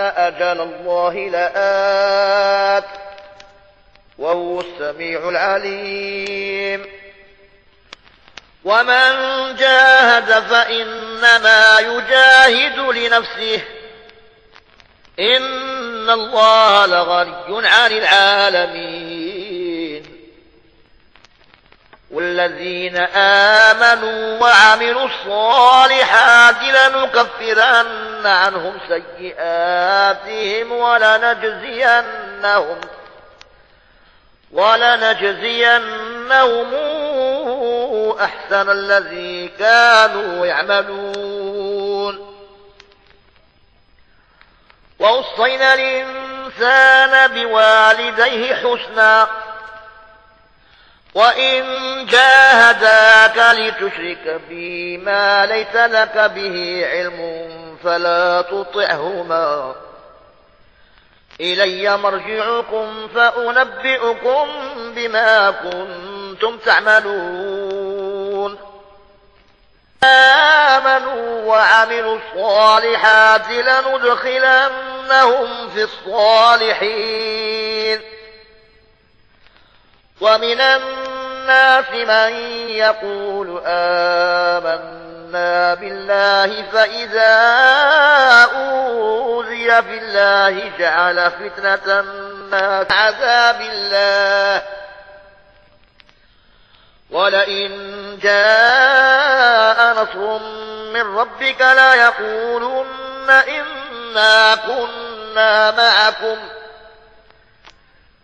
أجل الله لآت وهو السميع العليم. ومن جاهد فإنما يجاهد لنفسه. إن الله لغني عن العالمين. والذين آمنوا وعملوا الصالحات لنكفرن عنهم سيئاتهم ولنجزينهم ولنجزينهم أحسن الذي كانوا يعملون. ووصينا الإنسان بوالديه حسنا وإن جاهداك لتشرك بي ما ليس لك به علم فلا تطعهما. إلي مرجعكم فأنبئكم بما كنتم تعملون. آمنوا وعملوا الصالحات لندخلنهم في الصالحين. ومن الناس من يقول آمنا بالله فإذا أوذي في الله جعل فتنة الناس عذاب الله. ولئن جاء نصر من ربك لا يقولن إنا كنا معكم.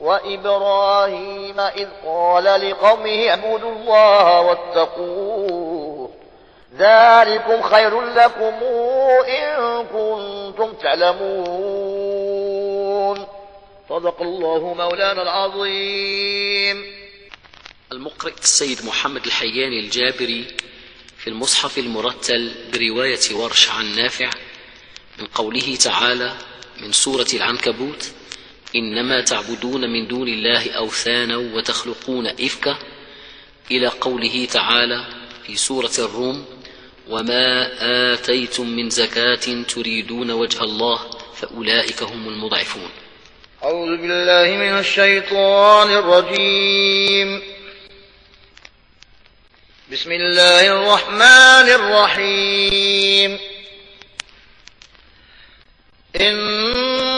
وإبراهيم إذ قال لقومه اعبدوا الله واتقوه ذلكم خير لكم إن كنتم تعلمون. صدق الله مولانا العظيم. المقرئ السيد محمد الحياني الجابري في المصحف المرتل برواية ورش عن نافع من قوله تعالى من سورة العنكبوت إنما تعبدون من دون الله أوثانا وتخلقون إفكا. إلى قوله تعالى في سورة الروم وما آتيتم من زكاة تريدون وجه الله فأولئك هم المضعفون. أعوذ بالله من الشيطان الرجيم. بسم الله الرحمن الرحيم.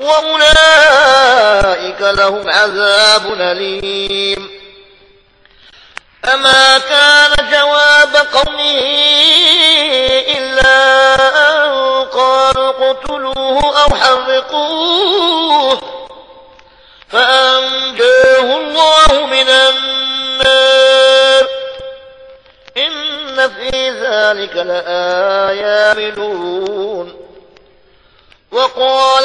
وأولئك لهم عذاب أليم أما كان جواب قومه إلا أن قالوا اقتلوه أو حرقوه فأنجاه الله من النار إن في ذلك لآيات وقال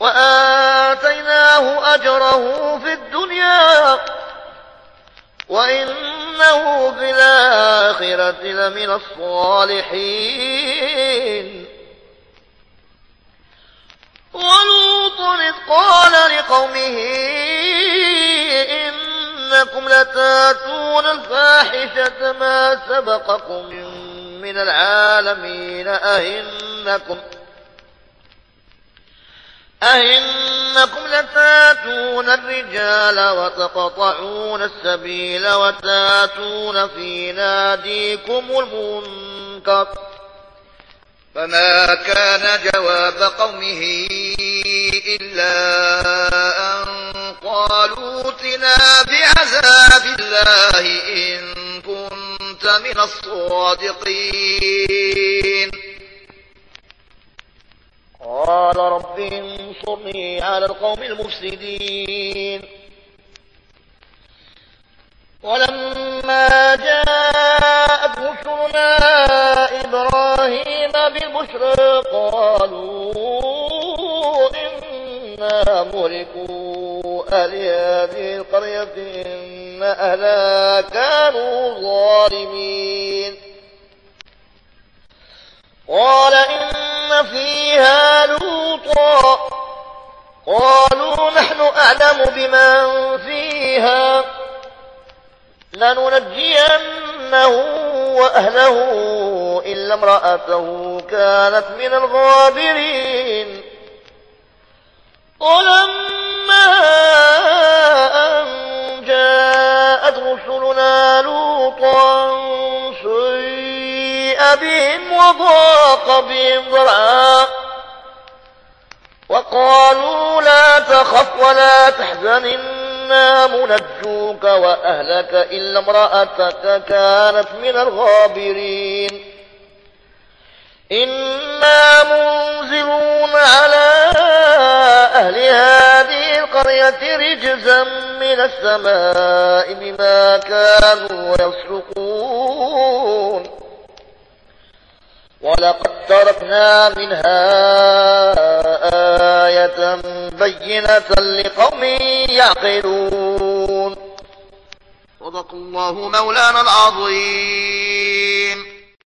وآتيناه أجره في الدنيا وإنه في الآخرة لمن الصالحين. ولوط إذ قال لقومه إنكم لتأتون الفاحشة ما سبقكم من العالمين أئنكم أئنكم لتاتون الرجال وتقطعون السبيل وتاتون في ناديكم المنكر فما كان جواب قومه إلا أن قالوا اتنا بعذاب الله إن كنت من الصادقين. قال رب انصرني على القوم المفسدين. ولما جاءت بشرنا إبراهيم بالبشرى قالوا إنا ملكوا أهل هذه القرية إن أهلها كانوا ظالمين. قال إن فيها لوطا. قالوا نحن أعلم بمن فيها. لننجينه وأهله إلا امرأته كانت من الغابرين. ولما أن جاءت رسلنا لوطا سيء بهم وضاق بهم ضرعا. وقالوا لا تخف ولا تحزن إنا منجوك وأهلك إلا امرأتك كانت من الغابرين. إنا منزلون على أهل هذه القرية رجزا من السماء بما كانوا يسرقون. ولقد تركنا منها آية بينة لقوم يعقلون. صدق الله مولانا العظيم.